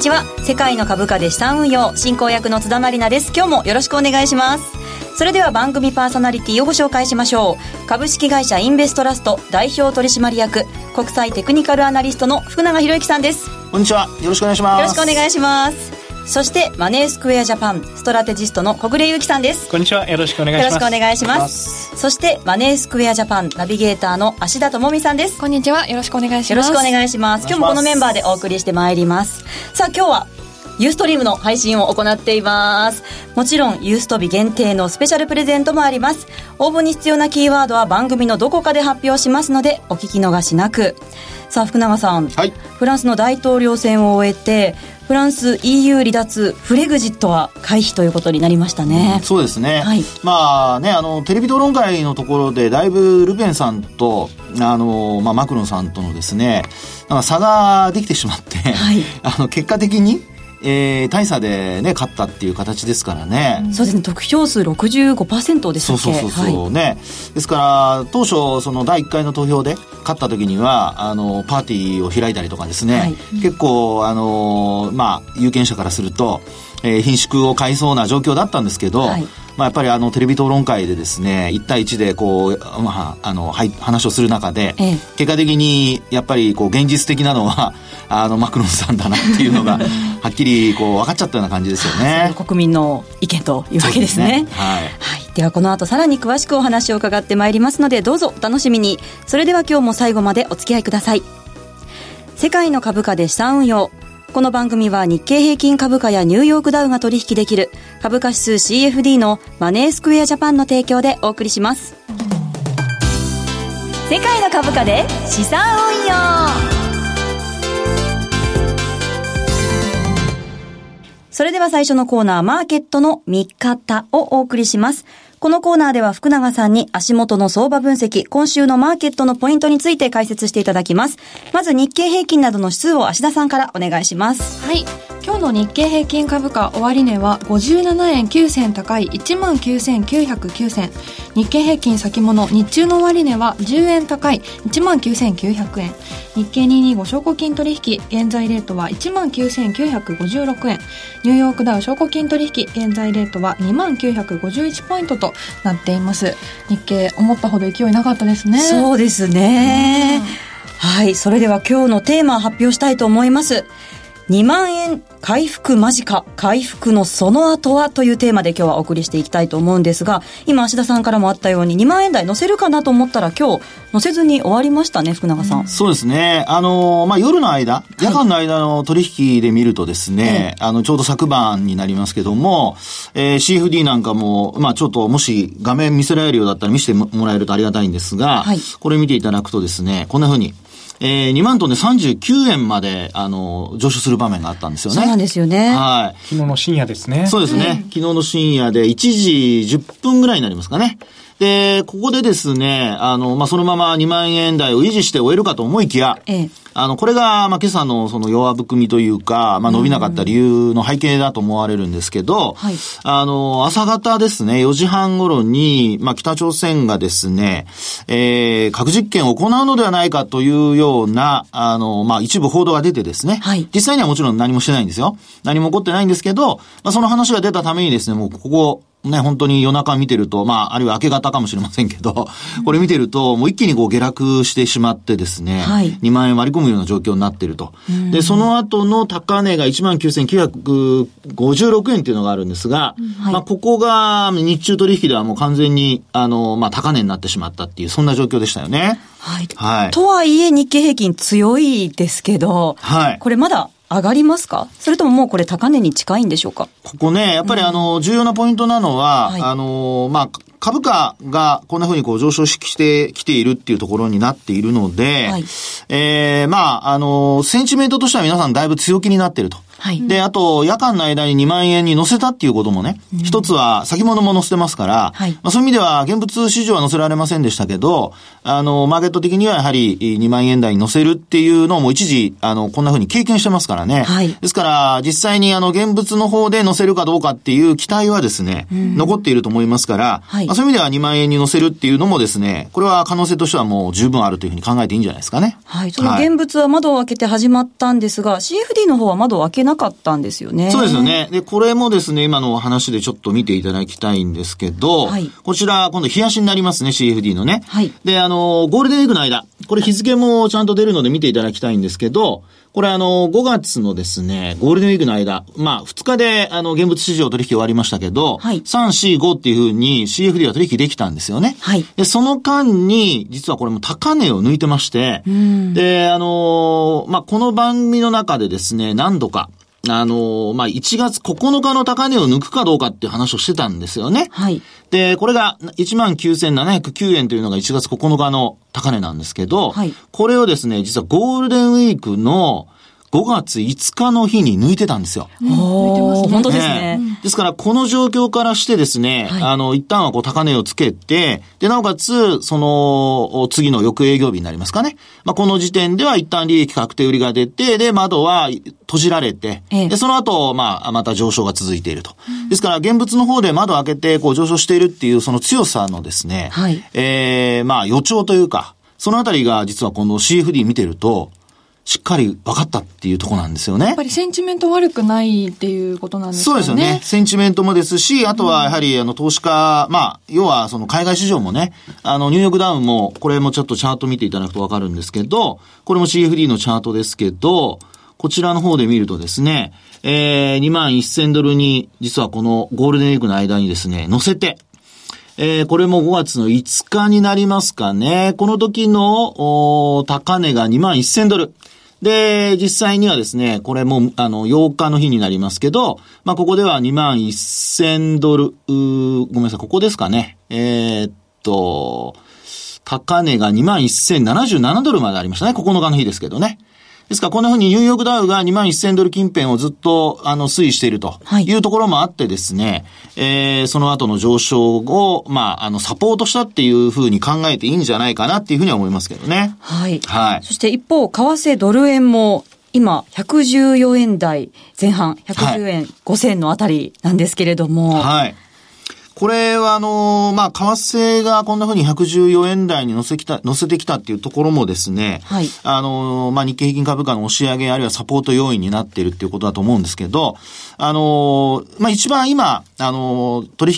こんにちは。世界の株価で資産運用進行役の津田まりなです。今日もよろしくお願いします。それでは番組パーソナリティをご紹介しましょう。株式会社インベストラスト代表取締役国際テクニカルアナリストの福永博之さんです。こんにちは。よろしくお願いします。よろしくお願いしますそしてマネースクエアジャパンストラテジストの小暮優樹さんです。こんにちは。よろしくお願いします。よろしくお願いします。そしてマネースクエアジャパンナビゲーターの芦田智美さんです。こんにちは。よろしくお願いします。よろしくお願いします。今日もこのメンバーでお送りしてまいります。さあ今日はユーストリームの配信を行っています。もちろんユーストビ限定のスペシャルプレゼントもあります。応募に必要なキーワードは番組のどこかで発表しますのでお聞き逃しなく。さあ福永さん、はい、フランスの大統領選を終えてフランス EU 離脱フレグジットは回避ということになりましたね、うん、そうですね、はい、まあねあのテレビ討論会のところでだいぶルペンさんとあの、まあ、マクロンさんとのですねなんか差ができてしまって、はい、あの結果的にえー、大差でね、勝ったっていう形ですからね。そうですね、得票数65%ですそうそうそうそう、はい、ね。ですから、当初、その第1回の投票で勝った時には、あの、パーティーを開いたりとかですね、はい、結構、あの、まあ、有権者からすると、えー、貧縮を買いそうな状況だったんですけど、はい、まあ、やっぱりあのテレビ討論会でですね1対1でこう、まあ、あのはい話をする中で、ええ、結果的にやっぱりこう現実的なのは あのマクロンさんだなっていうのが はっきりこう分かっちゃったような感じですよね。国民の意見というわけですね。で、ね、はい、はい、ではこの後さらに詳しくお話を伺ってまいりますのでどうぞお楽しみに。それでは今日も最後までお付き合いください。世界の株価で資産運用この番組は日経平均株価やニューヨークダウが取引できる株価指数 CFD のマネースクエアジャパンの提供でお送りします。世界の株価で資産運用それでは最初のコーナー、マーケットの見方をお送りします。このコーナーでは福永さんに足元の相場分析、今週のマーケットのポイントについて解説していただきます。まず日経平均などの指数を芦田さんからお願いします。はい。今日の日経平均株価終値は57円9銭高い19,909銭。日経平均先物日中の終値は10円高い19,900円。日経225証拠金取引現在レートは19,956円。ニューヨークダウ証拠金取引現在レートは2951ポイントとなっています。日経思ったほど勢いなかったですね。そうですね。はい。それでは今日のテーマ発表したいと思います。2万円回復間近、回復のその後はというテーマで今日はお送りしていきたいと思うんですが、今芦田さんからもあったように2万円台乗せるかなと思ったら今日乗せずに終わりましたね、福永さん。うん、そうですね。あの、まあ、夜の間、夜間の間の取引で見るとですね、はい、あの、ちょうど昨晩になりますけども、えー、CFD なんかも、まあ、ちょっともし画面見せられるようだったら見せてもらえるとありがたいんですが、はい、これ見ていただくとですね、こんな風に、えー、2万トンで39円まで、あの、上昇する場面があったんですよね。そうなんですよね。はい。昨日の深夜ですね。そうですね。昨日の深夜で1時10分ぐらいになりますかね。で、ここでですね、あの、まあ、そのまま2万円台を維持して終えるかと思いきや、ええ、あの、これが、ま、今朝のその弱含みというか、まあ、伸びなかった理由の背景だと思われるんですけど、はい、あの、朝方ですね、4時半頃に、まあ、北朝鮮がですね、えー、核実験を行うのではないかというような、あの、まあ、一部報道が出てですね、はい、実際にはもちろん何もしてないんですよ。何も起こってないんですけど、まあ、その話が出たためにですね、もうここ、ね、本当に夜中見てると、まあ、あるいは明け方かもしれませんけど、これ見てると、もう一気にこう下落してしまってですね、はい、2万円割り込むような状況になっていると。で、その後の高値が19,956円っていうのがあるんですが、はい、まあ、ここが日中取引ではもう完全に、あの、まあ、高値になってしまったっていう、そんな状況でしたよね。はい。はい。とはいえ、日経平均強いですけど、はい。これまだ上がりますか？それとももうこれ高値に近いんでしょうか？ここね、やっぱりあの、重要なポイントなのは、はい、あの、まあ、株価がこんな風にこう上昇してきているっていうところになっているので、はい、ええー、まあ、あの、センチメントとしては皆さんだいぶ強気になっていると。はい、で、あと、夜間の間に2万円に乗せたっていうこともね、うん、一つは先物も乗せてますから、はい、まあ、そういう意味では現物市場は乗せられませんでしたけど、あの、マーケット的にはやはり2万円台に乗せるっていうのも一時、あの、こんな風に経験してますからね。はい、ですから、実際にあの、現物の方で乗せるかどうかっていう期待はですね、うん、残っていると思いますから、はい、まあ、そういう意味では2万円に乗せるっていうのもですね、これは可能性としてはもう十分あるというふうに考えていいんじゃないですかね。はい。その現物は窓を開けて始まったんですが、CFD の方は窓を開けなかったんですよね。そうですよね。で、これもですね、今の話でちょっと見ていただきたいんですけど、はい、こちら、今度、冷やしになりますね、CFD のね。はい。で、あの、ゴールデンウィークの間、これ日付もちゃんと出るので見ていただきたいんですけど、これあの、5月のですね、ゴールデンウィークの間、まあ、2日であの、現物市場取引終わりましたけど、はい、3、4、5っていうふうに CFD は取引できたんですよね。はい。で、その間に、実はこれも高値を抜いてまして、で、あの、まあ、この番組の中でですね、何度か、あの、まあ、1月9日の高値を抜くかどうかっていう話をしてたんですよね。はい。で、これが19,709円というのが1月9日の高値なんですけど、はい。これをですね、実はゴールデンウィークの5月5日の日に抜いてたんですよ。抜いてますね。本当ですね。ですから、この状況からしてですね、はい、あの、一旦はこう高値をつけて、で、なおかつ、その、次の翌営業日になりますかね。まあ、この時点では一旦利益確定売りが出て、で、窓は閉じられて、ええ、で、その後、まあ、また上昇が続いていると。うん、ですから、現物の方で窓を開けて、こう上昇しているっていう、その強さのですね、はい、ええー、まあ、予兆というか、そのあたりが実はこの CFD 見てると、しっかり分かったっていうとこなんですよね。やっぱりセンチメント悪くないっていうことなんですかね。そうですよね。センチメントもですし、あとはやはりあの投資家、まあ、要はその海外市場もね、あのニューヨークダウンも、これもちょっとチャート見ていただくと分かるんですけど、これも CFD のチャートですけど、こちらの方で見るとですね、えー、2万1000ドルに、実はこのゴールデンウィークの間にですね、乗せて、えー、これも5月の5日になりますかね。この時の、お高値が2万1000ドル。で、実際にはですね、これも、あの、8日の日になりますけど、まあ、ここでは2万1000ドル、ごめんなさい、ここですかね。えー、っと、高値が2万1077ドルまでありましたね。9日の日ですけどね。ですから、こんな風にニューヨークダウが2万1000ドル近辺をずっと、あの、推移しているというところもあってですね、はい、えー、その後の上昇を、まあ、あの、サポートしたっていう風に考えていいんじゃないかなっていうふうには思いますけどね。はい。はい。そして一方、為替ドル円も、今、114円台前半、110円5銭のあたりなんですけれども、はい。これはあの、まあ、為替がこんな風に114円台に乗せきた、乗せてきたっていうところもですね、はい。あの、まあ、日経平均株価の押し上げあるいはサポート要因になっているっていうことだと思うんですけど、あの、まあ、一番今、あの、取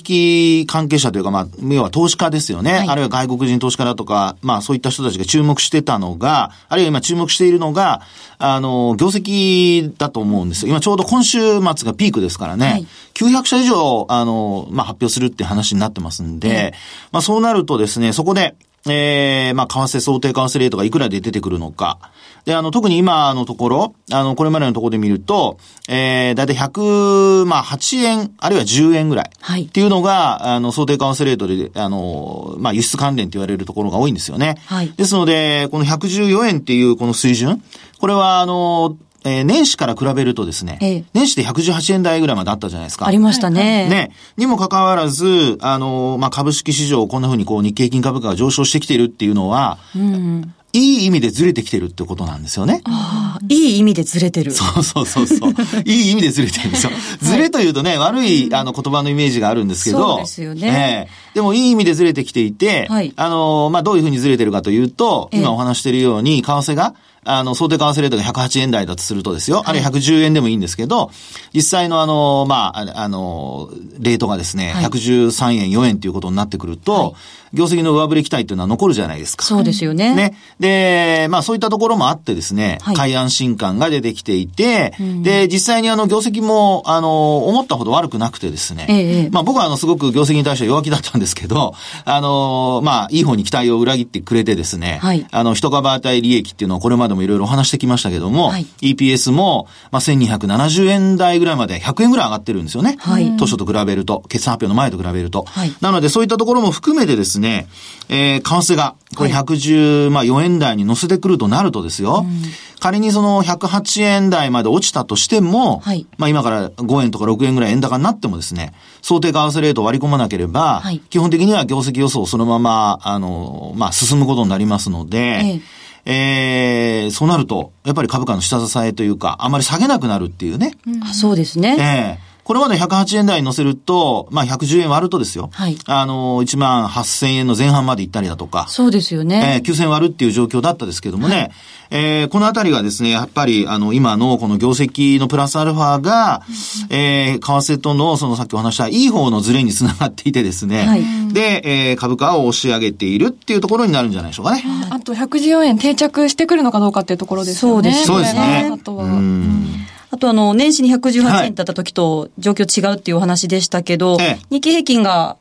引関係者というか、まあ、要は投資家ですよね。はい、あるいは外国人投資家だとか、まあ、そういった人たちが注目してたのが、あるいは今注目しているのが、あの、業績だと思うんですよ。今ちょうど今週末がピークですからね。はい、900社以上、あの、まあ、発表するって話になってますんで、まあ、そうなるとですね、そこで、ええー、まあ、為替想定為替レートがいくらで出てくるのか。で、あの、特に今のところ、あの、これまでのところで見ると、ええー、だいたい100、まあ、8円、あるいは10円ぐらい。はい。っていうのが、あの、想定為替レートで、あの、まあ、輸出関連って言われるところが多いんですよね。はい。ですので、この114円っていうこの水準、これは、あの、えー、年始から比べるとですね、ええ、年始で118円台ぐらいまであったじゃないですか。ありましたね。ね。にもかかわらず、あの、まあ、株式市場こんな風にこう日経金株価が上昇してきているっていうのは、うん、いい意味でずれてきてるってことなんですよね。ああ、いい意味でずれてる。そうそうそうそう。いい意味でずれてるんですよ。ずれというとね、悪いあの言葉のイメージがあるんですけど。そうですよね。えー、でもいい意味でずれてきていて、はい、あの、まあ、どういうふうにずれてるかというと、今お話しているように、為替が、あの、想定為替レートが108円台だとするとですよ。はい、あるいは110円でもいいんですけど、実際のあの、まあ、あの、レートがですね、はい、113円、4円ということになってくると、はい業績の上振れ期待っていうのは残るじゃないですか。そうですよね。ね。で、まあそういったところもあってですね、はい、海安新感が出てきていて、うん、で、実際にあの業績も、あの、思ったほど悪くなくてですね、ええ、まあ僕はあのすごく業績に対して弱気だったんですけど、あの、まあいい方に期待を裏切ってくれてですね、はい、あの、一株当たり利益っていうのをこれまでもいろいろお話してきましたけども、はい、EPS も、まあ1270円台ぐらいまで100円ぐらい上がってるんですよね。はい、当初と比べると、決算発表の前と比べると。はい、なのでそういったところも含めてですね、ね、えー、為替が、これ110、まあ4円台に乗せてくるとなるとですよ、うん、仮にその108円台まで落ちたとしても、はい、まあ今から5円とか6円ぐらい円高になってもですね、想定為替レートを割り込まなければ、はい、基本的には業績予想そのまま、あの、まあ進むことになりますので、えええー、そうなると、やっぱり株価の下支えというか、あまり下げなくなるっていうね。うん、そうですね。ええーこれまで108円台に乗せると、まあ、110円割るとですよ。はい。あの、1万8000円の前半まで行ったりだとか。そうですよね。えー、9000割るっていう状況だったですけどもね。はい、えー、このあたりがですね、やっぱり、あの、今のこの業績のプラスアルファが、えー、為替との、そのさっきお話したいい方のズレにつながっていてですね。はい。で、えー、株価を押し上げているっていうところになるんじゃないでしょうかね。あと、114円定着してくるのかどうかっていうところですよね。そうですね。あとは。うんあとあの、年始に118円だった時と状況違うっていうお話でしたけど、はい、日経平均が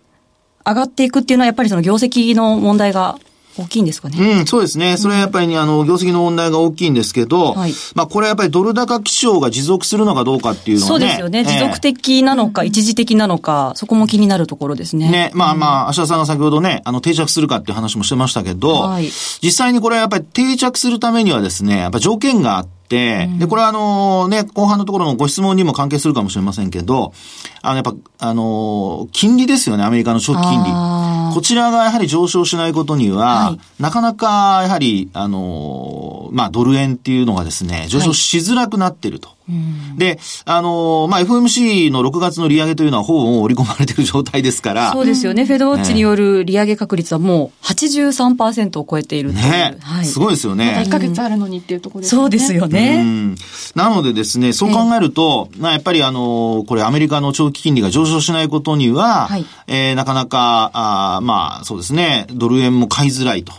上がっていくっていうのはやっぱりその業績の問題が大きいんですかね？うん、そうですね。それはやっぱり、あの、業績の問題が大きいんですけど、はい、まあ、これはやっぱりドル高基調が持続するのかどうかっていうのはね。そうですよね。持続的なのか、一時的なのか、そこも気になるところですね。ね、まあまあ、芦田さんが先ほどね、あの、定着するかっていう話もしてましたけど、はい、実際にこれはやっぱり定着するためにはですね、やっぱ条件があって、で、これはあのね、後半のところのご質問にも関係するかもしれませんけど、あのやっぱ、あの、金利ですよね、アメリカの長期金利。こちらがやはり上昇しないことには、はい、なかなかやはり、あの、まあ、ドル円っていうのがですね、上昇しづらくなっていると。はいで、あの、まあ、FOMC の6月の利上げというのはほぼ織り込まれている状態ですから。そうですよね。フェドウォッチによる利上げ確率はもう83%を超えているね、はい、すごいですよね。ま1ヶ月あるのにっていうところですね。そうですよね。なのでですね、そう考えると、まあ、やっぱりあの、これアメリカの長期金利が上昇しないことには、はい、えー、なかなか、あまあ、そうですね、ドル円も買いづらいと。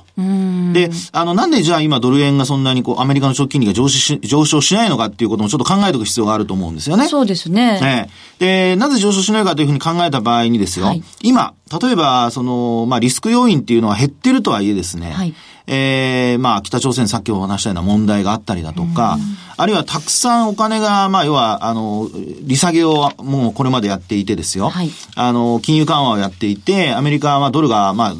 で、あの、なんでじゃあ今ドル円がそんなにこう、アメリカの長期金利が上昇し上昇しないのかっていうこともちょっと考えておく必要があると思うんですよね。そうですね。ねで、なぜ上昇しないかというふうに考えた場合にですよ、はい、今、例えば、その、まあ、リスク要因っていうのは減ってるとはいえですね、はい、ええー、まあ、北朝鮮さっきお話したような問題があったりだとか、あるいはたくさんお金が、まあ、要は、あの、利下げをもうこれまでやっていてですよ、はい、あの、金融緩和をやっていて、アメリカはドルが、まあ、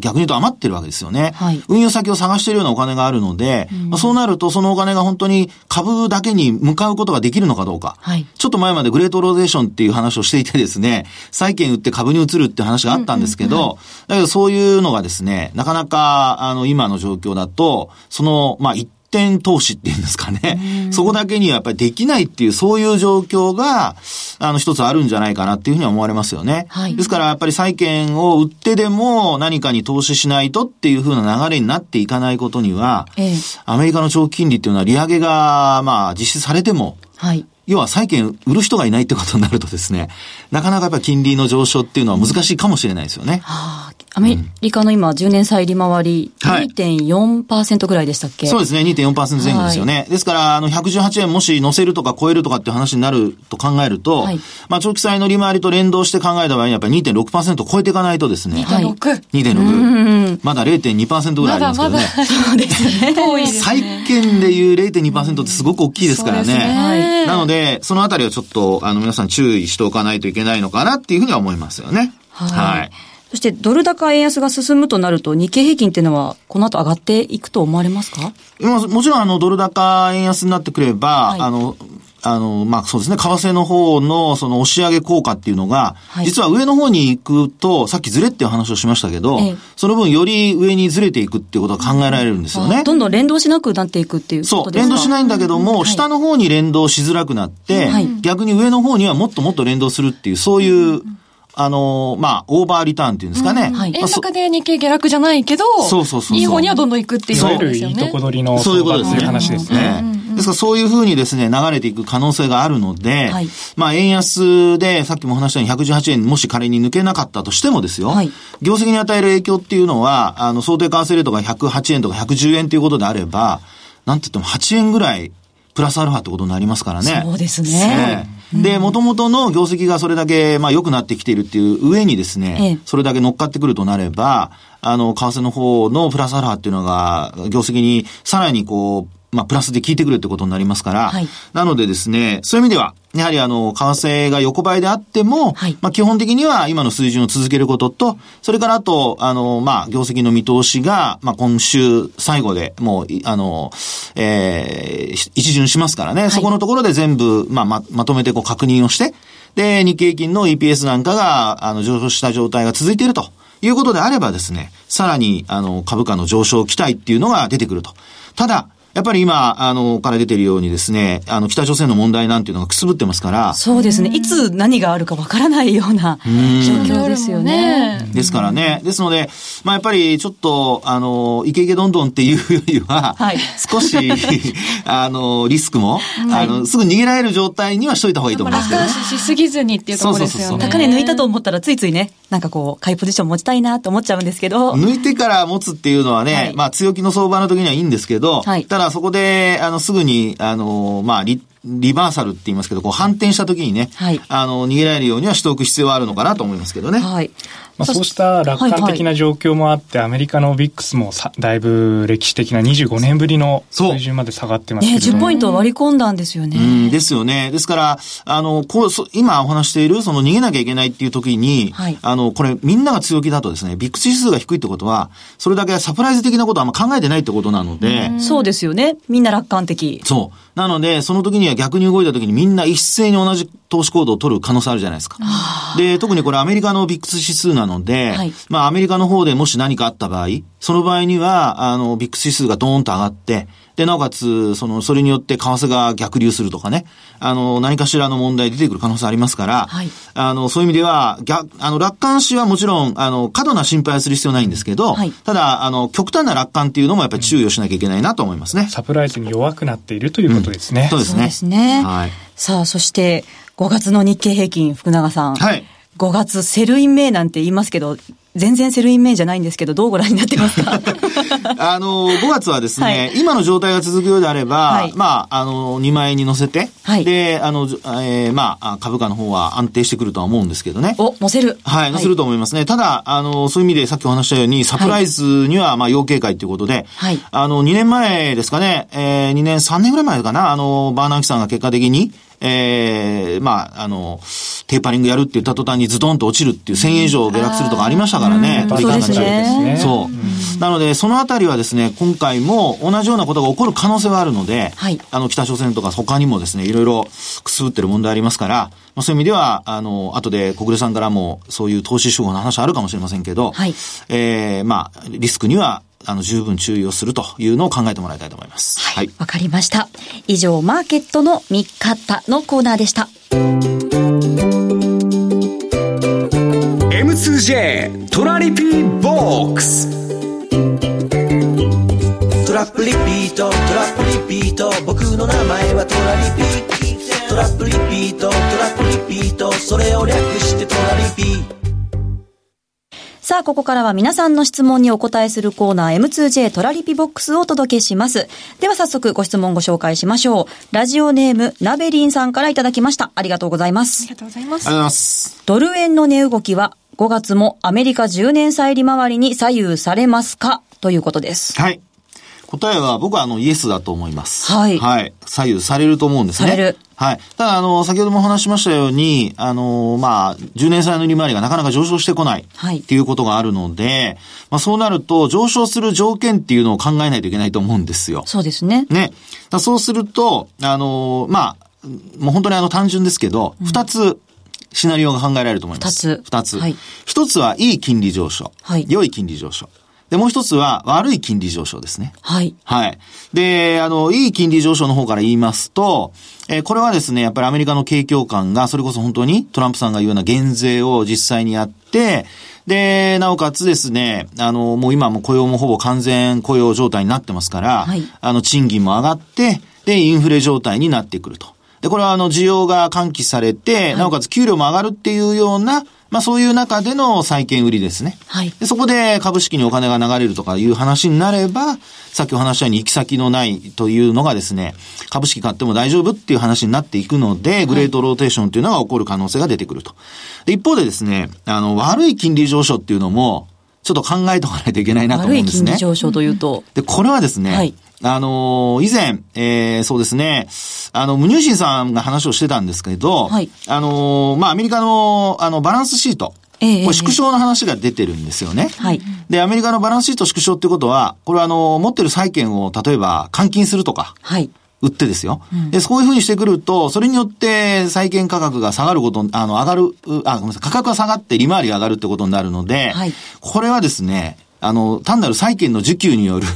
逆に言うと余ってるわけですよね。はい、運用先を探しているようなお金があるので、うん、そうなるとそのお金が本当に株だけに向かうことができるのかどうか。はい、ちょっと前までグレートローゼーションっていう話をしていてですね、債券売って株に移るって話があったんですけど、だけどそういうのがですね、なかなか、あの、今の状況だと、その、まあ、一点投資っていうんですかね。そこだけにはやっぱりできないっていう、そういう状況が、あの、一つあるんじゃないかなっていうふうには思われますよね。はい、ですからやっぱり債券を売ってでも何かに投資しないとっていうふうな流れになっていかないことには、ええ、アメリカの長期金利っていうのは利上げが、まあ、実施されても、はい、要は債券売る人がいないってことになるとですね、なかなかやっぱり金利の上昇っていうのは難しいかもしれないですよね。はあ、アメリカの今、10年債利回り、2.4%ぐらいでしたっけ、そうですね、2.4%前後ですよね。はい、ですから、あの、118円もし乗せるとか超えるとかっていう話になると考えると、はい、まあ、長期債の利回りと連動して考えた場合にやっぱり2.6%超えていかないとですね。2.6。2.6。まだ0.2%ぐらいありますけどね。まだまだそうですね。遠いですね。債券でいう0.2%ってすごく大きいですからね。ねなので、そのあたりはちょっと、あの、皆さん注意しておかないといけないのかなっていうふうには思いますよね。はい、はいそしてドル高円安が進むとなると、日経平均っていうのは、この後上がっていくと思われますか？もちろん、あの、ドル高円安になってくれば、はい、あの、あの、まあ、そうですね、為替の方の、その押し上げ効果っていうのが、はい、実は上の方に行くと、さっきずれっていう話をしましたけど、ええ、その分より上にずれていくっていうことが考えられるんですよね。どんどん連動しなくなっていくっていうそう、連動しないんだけども、はい、下の方に連動しづらくなって、はい、逆に上の方にはもっともっと連動するっていう、そういう、うんあのー、まあ、オーバーリターンっていうんですかね。うんはい、円高で日経下落じゃないけど、そうそうそういい方にはどんどん行くっていうことですよね。いいとこ取りの、そういうことですね。話ですね。ですからそういうふうにですね、流れていく可能性があるので、はい、まあ、円安で、さっきも話したように118円もし仮に抜けなかったとしてもですよ、はい、業績に与える影響っていうのは、あの、想定為替レートが108円とか110円ということであれば、なんて言っても8円ぐらいプラスアルファってことになりますからね。そうですね。で、もともとの業績がそれだけ、まあ、良くなってきているっていう上にですね、ええ、それだけ乗っかってくるとなれば、あの、為替の方のプラスアルファっていうのが、業績にさらにこう、まあ、プラスで効いてくるってことになりますから、はい、なのでですね、そういう意味では、やはりあの、為替が横ばいであっても、はい、まあ、基本的には今の水準を続けることと、それからあと、あの、まあ、業績の見通しが、まあ、今週最後でもう、あの、えー、一巡しますからね、はい、そこのところで全部、まあ、ま、まとめてこう確認をして、で、日経平均の EPS なんかが、あの、上昇した状態が続いていると。いうことであればですね、さらに、あの、株価の上昇期待っていうのが出てくると。ただ、やっぱり今、あの、から出てるようにですね、あの、北朝鮮の問題なんていうのがくすぶってますから。そうですね。いつ何があるかわからないような状況ですよね。ですからね。ですので、まあやっぱりちょっと、あの、イケイケどんどんっていうよりは、はい、少し、あの、リスクも、はい、あの、すぐ逃げられる状態にはしといた方がいいと思いますけど、ね。しすぎずにっていうところですよね。そうそうそう高値抜いたと思ったらついついね、なんかこう、買いポジション持ちたいなと思っちゃうんですけど。抜いてから持つっていうのはね、はい、まあ強気の相場の時にはいいんですけど、はい、ただそこで、あの、すぐに、あの、まあ、リ、リバーサルって言いますけど、こう反転した時にね、はい、あの、逃げられるようにはしておく必要はあるのかなと思いますけどね。はい。まあ、そうした楽観的な状況もあって、はいはい、アメリカのビックスもさだいぶ歴史的な25年ぶりの水準まで下がってますけど、ね、10ポイント割り込んだんですよね。うん、ですよね。ですから、あの、こう、今お話している、その逃げなきゃいけないっていう時に、はい、あの、これみんなが強気だとですね、ビックス指数が低いってことは、それだけサプライズ的なことはあんま考えてないってことなので。うそうですよね。みんな楽観的。そう。なので、その時には逆に動いた時にみんな一斉に同じ投資行動を取る可能性あるじゃないですか。で、特にこれアメリカのビックス指数なので、はい、まあアメリカの方でもし何かあった場合、その場合には、あの、ビックス指数がドーンと上がって、で、なおかつ、その、それによって為替が逆流するとかね、あの、何かしらの問題出てくる可能性ありますから、はい、あの、そういう意味では、逆、あの、楽観視はもちろん、あの、過度な心配をする必要ないんですけど、はい、ただ、あの、極端な楽観っていうのもやっぱり注意をしなきゃいけないなと思いますね。サプライズに弱くなっているということですね。うん、そうですね。そうですね。はい。さあ、そして、5月の日経平均、福永さん。はい。5月 Sell in May なんて言いますけど、全然 Sell in May じゃないんですけど、どうご覧になってますか？あの、5月はですね、はい、今の状態が続くようであれば、はい、まあ、あの、2万円に乗せて、はい、で、あの、えー、まあ、株価の方は安定してくるとは思うんですけどね。お、乗せる。はい、乗せると思いますね。ただ、あの、そういう意味でさっきお話したように、サプライズには、まあ、要警戒ということで、はい、あの、2年前ですかね、えー、2年、3年ぐらい前かな、あの、バーナンキさんが結果的に、ええー、まあ、あの、テーパリングやるって言った途端にズドンと落ちるっていう1000円以上下落するとかありましたからね、取り方ですね。そう。なので、そのあたりはですね、今回も同じようなことが起こる可能性はあるので、はい、あの、北朝鮮とか他にもですね、いろいろくすぶってる問題ありますから、まあ、そういう意味では、あの、後で小暮さんからもそういう投資手法の話あるかもしれませんけど、はい、ええー、まあ、リスクにはあの、十分注意をするというのを考えてもらいたいと思います。はい。わ、はい、かりました。以上、マーケットの見方のコーナーでした。M2J トラリピーボックストラップリピートトラップリピート僕の名前はトラリピトラップリピートトラップリピートそれを略してトラリピさあ、ここからは皆さんの質問にお答えするコーナー M2J トラリピボックスをお届けします。では早速ご質問ご紹介しましょう。ラジオネーム、ナベリンさんからいただきました。ありがとうございます。ありがとうございます。ありがとうございます。ドル円の値動きは5月もアメリカ10年債利回りに左右されますか？ということです。はい。答えは僕はあのイエスだと思います。はい。はい。左右されると思うんですね。される。はい。ただ、あの、先ほども話しましたように、あの、まあ、10年債の利回りがなかなか上昇してこない。はい。っていうことがあるので、まあ、そうなると、上昇する条件っていうのを考えないといけないと思うんですよ。そうですね。ね。だそうすると、あの、まあ、もう本当にあの単純ですけど、二、うん、つ、シナリオが考えられると思います。二つ。二つ。はい。一つはいい金利上昇。はい。良い金利上昇。で、もう一つは悪い金利上昇ですね。はい。はい。で、あの、いい金利上昇の方から言いますと、えー、これはですね、やっぱりアメリカの景況感が、それこそ本当にトランプさんが言うような減税を実際にやって、で、なおかつですね、あの、もう今も雇用もほぼ完全雇用状態になってますから、はい、あの、賃金も上がって、で、インフレ状態になってくると。で、これはあの、需要が喚起されて、はい、なおかつ給料も上がるっていうような、まあそういう中での債券売りですね。はい。でそこで株式にお金が流れるとかいう話になれば、さっきお話したように行き先のないというのがですね、株式買っても大丈夫っていう話になっていくので、グレートローテーションっていうのが起こる可能性が出てくると。で、一方でですね、あの、悪い金利上昇っていうのも、ちょっと考えておかないといけないなと思うんですね。悪い金利上昇というと。で、これはですね、はい、あのー、以前、えー、そうですね、あの、無入信さんが話をしてたんですけど、はい、あのー、まあ、アメリカの、あの、バランスシート。ええ、これ縮小の話が出てるんですよね。はい。で、アメリカのバランスシート縮小ってことは、これはあの、持ってる債券を例えば換金するとか。はい。売ってですよ。うん、で、そういうふうにしてくると、それによって債券価格が下がること、あの、上がる、あ、ごめんなさい、価格が下がって利回りが上がるってことになるので、はい。これはですね、あの、単なる債券の需給による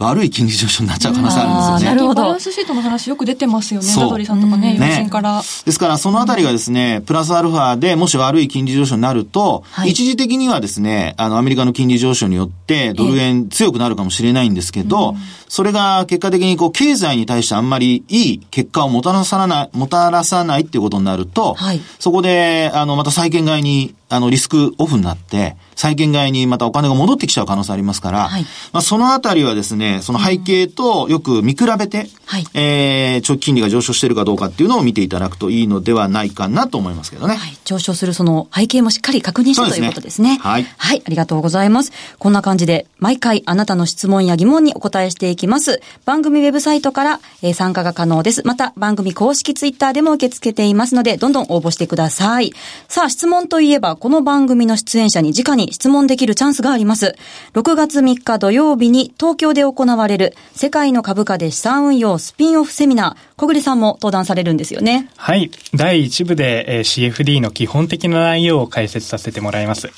悪い金利上昇になっちゃう可能性あるんですよね。なるほど。バランスシートの話よく出てますよね。ダドリさんとかね、友人から、ですから、そのあたりがですね、プラスアルファでもし悪い金利上昇になると、はい、一時的にはですね、あの、アメリカの金利上昇によって、ドル円強くなるかもしれないんですけど、それが結果的にこう、経済に対してあんまりいい結果をもたらさない、もたらさないっていうことになると、はい、そこで、あの、また債券買いにあの、リスクオフになって、債券買いにまたお金が戻ってきちゃう可能性ありますから、はい、まあ、そのあたりはですね、その背景とよく見比べて、はい、えー、長期金利が上昇しているかどうかっていうのを見ていただくといいのではないかなと思いますけどね。はい、上昇するその背景もしっかり確認したということですね。はい。はい、ありがとうございます。こんな感じで、毎回あなたの質問や疑問にお答えしていきます。番組ウェブサイトから、えー、参加が可能です。また、番組公式ツイッターでも受け付けていますので、どんどん応募してください。さあ、質問といえば、この番組の出演者に直に質問できるチャンスがあります。6月3日土曜日に東京で行われる世界の株価で資産運用スピンオフセミナー、小栗さんも登壇されるんですよね。はい。第1部で、えー、CFD の基本的な内容を解説させてもらいます。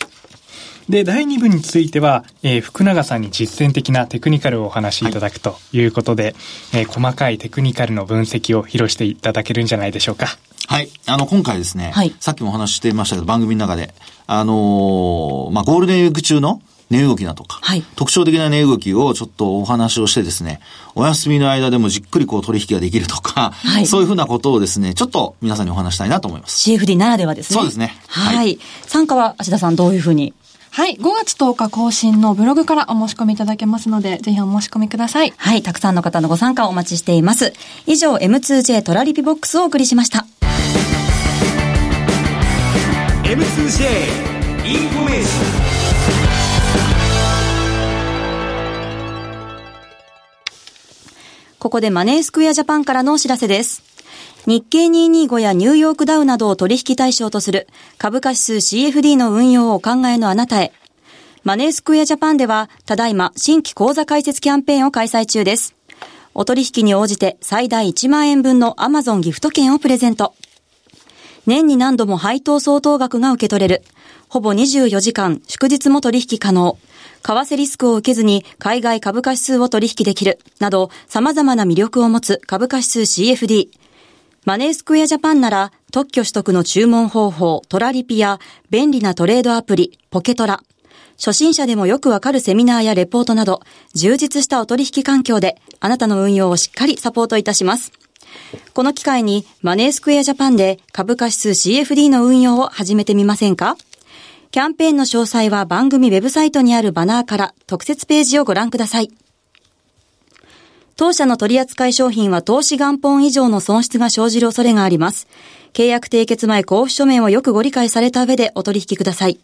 で、第2部については、えー、福永さんに実践的なテクニカルをお話しいただくということで、はい、えー、細かいテクニカルの分析を披露していただけるんじゃないでしょうか。はい。あの、今回ですね、はい、さっきもお話ししてましたけど、番組の中で、あのー、まあ、ゴールデンウィーク中の値動きだとか、はい、特徴的な値動きをちょっとお話をしてですね、お休みの間でもじっくりこう取引ができるとか、はい、そういうふうなことをですね、ちょっと皆さんにお話したいなと思います。CFD ならではですね。そうですね。はい。はい、参加は、芦田さんどういうふうに？はい。5月10日更新のブログからお申し込みいただけますので、ぜひお申し込みください。はい。たくさんの方のご参加をお待ちしています。以上、M2J トラリピボックスをお送りしました。M2J インフォメーションここでマネースクエアジャパンからのお知らせです。日経225やニューヨークダウなどを取引対象とする株価指数 CFD の運用をお考えのあなたへ。マネースクエアジャパンでは、ただいま新規口座開設キャンペーンを開催中です。お取引に応じて最大1万円分の Amazon ギフト券をプレゼント。年に何度も配当相当額が受け取れる。ほぼ24時間、祝日も取引可能。為替リスクを受けずに海外株価指数を取引できる。など、様々な魅力を持つ株価指数 CFD。マネースクエアジャパンなら特許取得の注文方法、トラリピや便利なトレードアプリ、ポケトラ。初心者でもよくわかるセミナーやレポートなど、充実したお取引環境であなたの運用をしっかりサポートいたします。この機会にマネースクエアジャパンで株価指数 CFD の運用を始めてみませんか？キャンペーンの詳細は番組ウェブサイトにあるバナーから特設ページをご覧ください。当社の取扱い商品は投資元本以上の損失が生じる恐れがあります。契約締結前交付書面をよくご理解された上でお取引ください。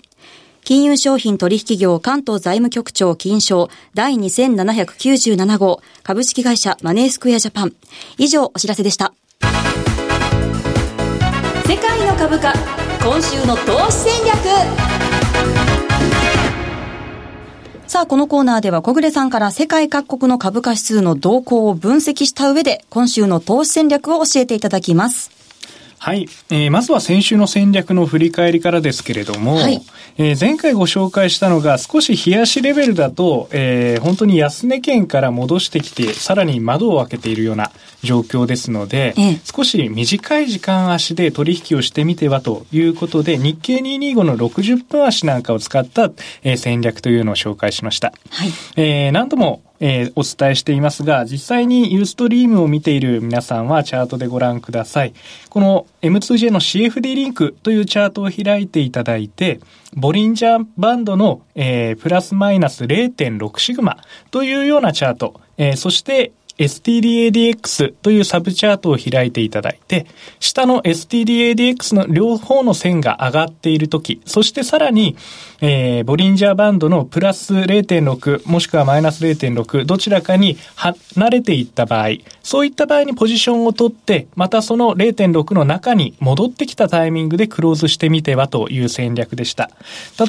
金融商品取引業関東財務局長金賞第2797号株式会社マネースクエアジャパン。以上お知らせでした。世界の株価、今週の投資戦略。さあ、このコーナーでは小暮さんから世界各国の株価指数の動向を分析した上で、今週の投資戦略を教えていただきます。はい、えー、まずは先週の戦略の振り返りからですけれども、はい、えー、前回ご紹介したのが少し冷やしレベルだと、えー、本当に安値圏から戻してきて、さらに窓を開けているような状況ですので、ええ、少し短い時間足で取引をしてみてはということで、日経225の60分足なんかを使った、えー、戦略というのを紹介しました。はい、えー、何度もえー、お伝えしていますが、実際にユーストリームを見ている皆さんはチャートでご覧ください。この M2J の CFD リンクというチャートを開いていただいて、ボリンジャーバンドの、えー、プラスマイナス0.6シグマというようなチャート、えー、そして STDADX というサブチャートを開いていただいて、下の STDADX の両方の線が上がっているとき、そしてさらに、えー、ボリンジャーバンドのプラス0.6もしくはマイナス0.6どちらかに離れていった場合、そういった場合にポジションを取って、またその0.6の中に戻ってきたタイミングでクローズしてみてはという戦略でした。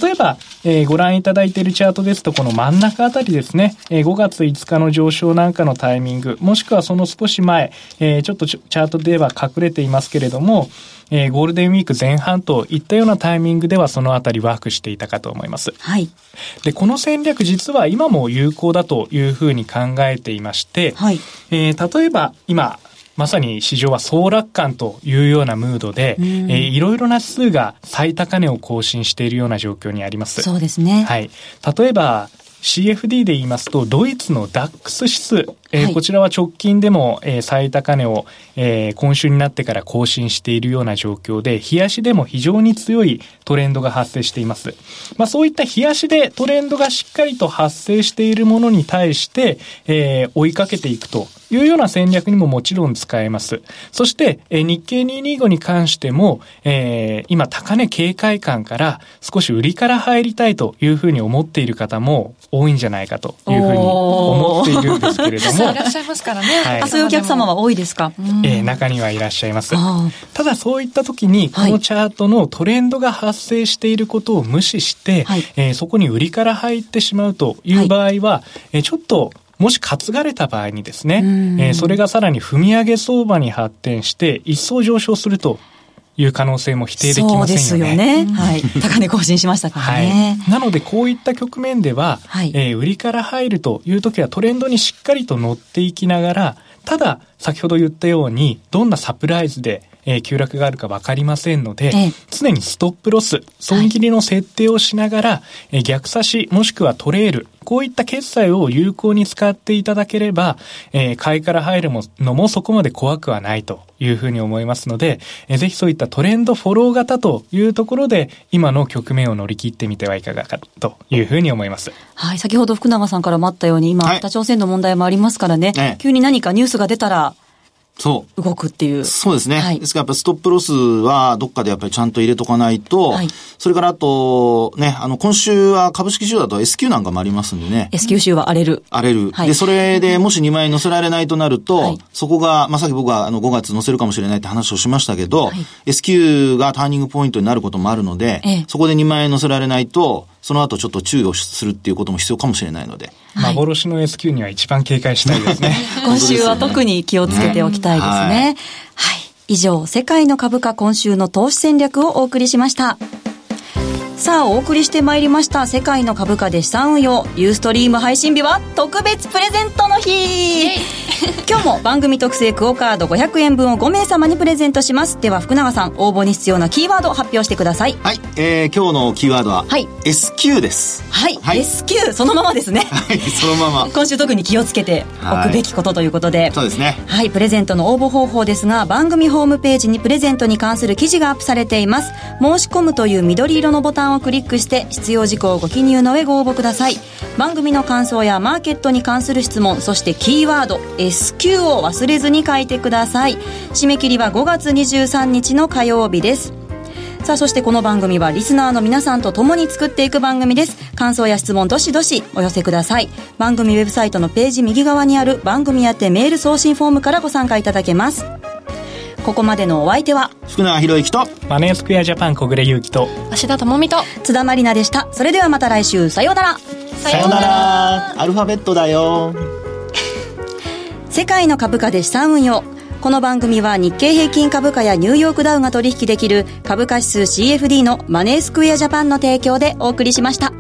例えば、えー、ご覧いただいているチャートですと、この真ん中あたりですね、えー、5月5日の上昇なんかのタイミング、もしくはその少し前、えー、ちょっとチャートでは隠れていますけれども、えー、ゴールデンウィーク前半といったようなタイミングではそのあたりワークしていたかと思います。はい。で、この戦略実は今も有効だというふうに考えていまして、はい。えー、例えば今、まさに市場は総楽観というようなムードで、えー、いろいろな指数が最高値を更新しているような状況にあります。そうですね。はい。例えば、CFD で言いますと、ドイツの DAX 指数、えーはい、こちらは直近でも、えー、最高値を、えー、今週になってから更新しているような状況で、冷やしでも非常に強いトレンドが発生しています。まあそういった冷やしでトレンドがしっかりと発生しているものに対して、えー、追いかけていくというような戦略にももちろん使えます。そして、えー、日経225に関しても、えー、今高値警戒感から少し売りから入りたいというふうに思っている方も多いんじゃないかというふうに思っているんですけれども。いらっしゃいますからね。はい、そういうお客様は多いですか、えー、中にはいらっしゃいます。ただそういった時に、このチャートのトレンドが発生していることを無視して、はい、えー、そこに売りから入ってしまうという場合は、はい、えー、ちょっともし担がれた場合にですね、えー、それがさらに踏み上げ相場に発展して、一層上昇するという可能性も否定できませんよね。よね。はい。高値更新しましたからね。はい、なので、こういった局面では、はい、えー、売りから入るという時はトレンドにしっかりと乗っていきながら、ただ、先ほど言ったように、どんなサプライズで、えー、急落があるか分かりませんので、ええ、常にストップロス、損切りの設定をしながら、はい、えー、逆差しもしくはトレール、こういった決済を有効に使っていただければ、えー、買いから入るのもそこまで怖くはないというふうに思いますので、えー、ぜひそういったトレンドフォロー型というところで、今の局面を乗り切ってみてはいかがかというふうに思います。はい、先ほど福永さんからもあったように、今、北朝鮮の問題もありますからね、急に何かニュースが出たら、そう。動くっていう。そうですね。はい、ですからやっぱストップロスはどっかでやっぱりちゃんと入れとかないと、はい、それからあと、ね、あの、今週は株式週だと S q なんかもありますんでね。S q 週は荒れる。荒れる。はい、で、それでもし2万円乗せられないとなると、はい、そこが、まあ、さっき僕はあの5月乗せるかもしれないって話をしましたけど、はい、S q がターニングポイントになることもあるので、ええ、そこで2万円乗せられないと、その後ちょっと注意をするっていうことも必要かもしれないので。幻の S q には一番警戒したいですね。今週は特に気をつけておきたいですね。はい、はい。以上、世界の株価今週の投資戦略をお送りしました。さあ、お送りしてまいりました。世界の株価で資産運用。ユーストリーム配信日は特別プレゼントの日今日も番組特製クオカード500円分を5名様にプレゼントします。では、福永さん、応募に必要なキーワードを発表してください。はい。えー、今日のキーワードは、はい。SQ です。はい。はい、SQ、そのままですね。はい、そのまま。今週特に気をつけておくべきことということで。はい、そうですね。はい。プレゼントの応募方法ですが、番組ホームページにプレゼントに関する記事がアップされています。申し込むという緑色のボタン欄をクリックして、必要事項をご記入の上ご応募ください。番組の感想やマーケットに関する質問そしてキーワード SQ を忘れずに書いてください。締め切りは5月23日の火曜日です。さあそしてこの番組はリスナーの皆さんと共に作っていく番組です。感想や質問どしどしお寄せください。番組ウェブサイトのページ右側にある番組宛てメール送信フォームからご参加いただけます。ここまでのお相手は福永博之とマネースクエアジャパン小暮優樹と芦田智美と津田まりなでした。それではまた来週。さようなら。さようなら。アルファベットだよ。世界の株価で資産運用。この番組は日経平均株価やニューヨークダウが取引できる株価指数 CFD のマネースクエアジャパンの提供でお送りしました。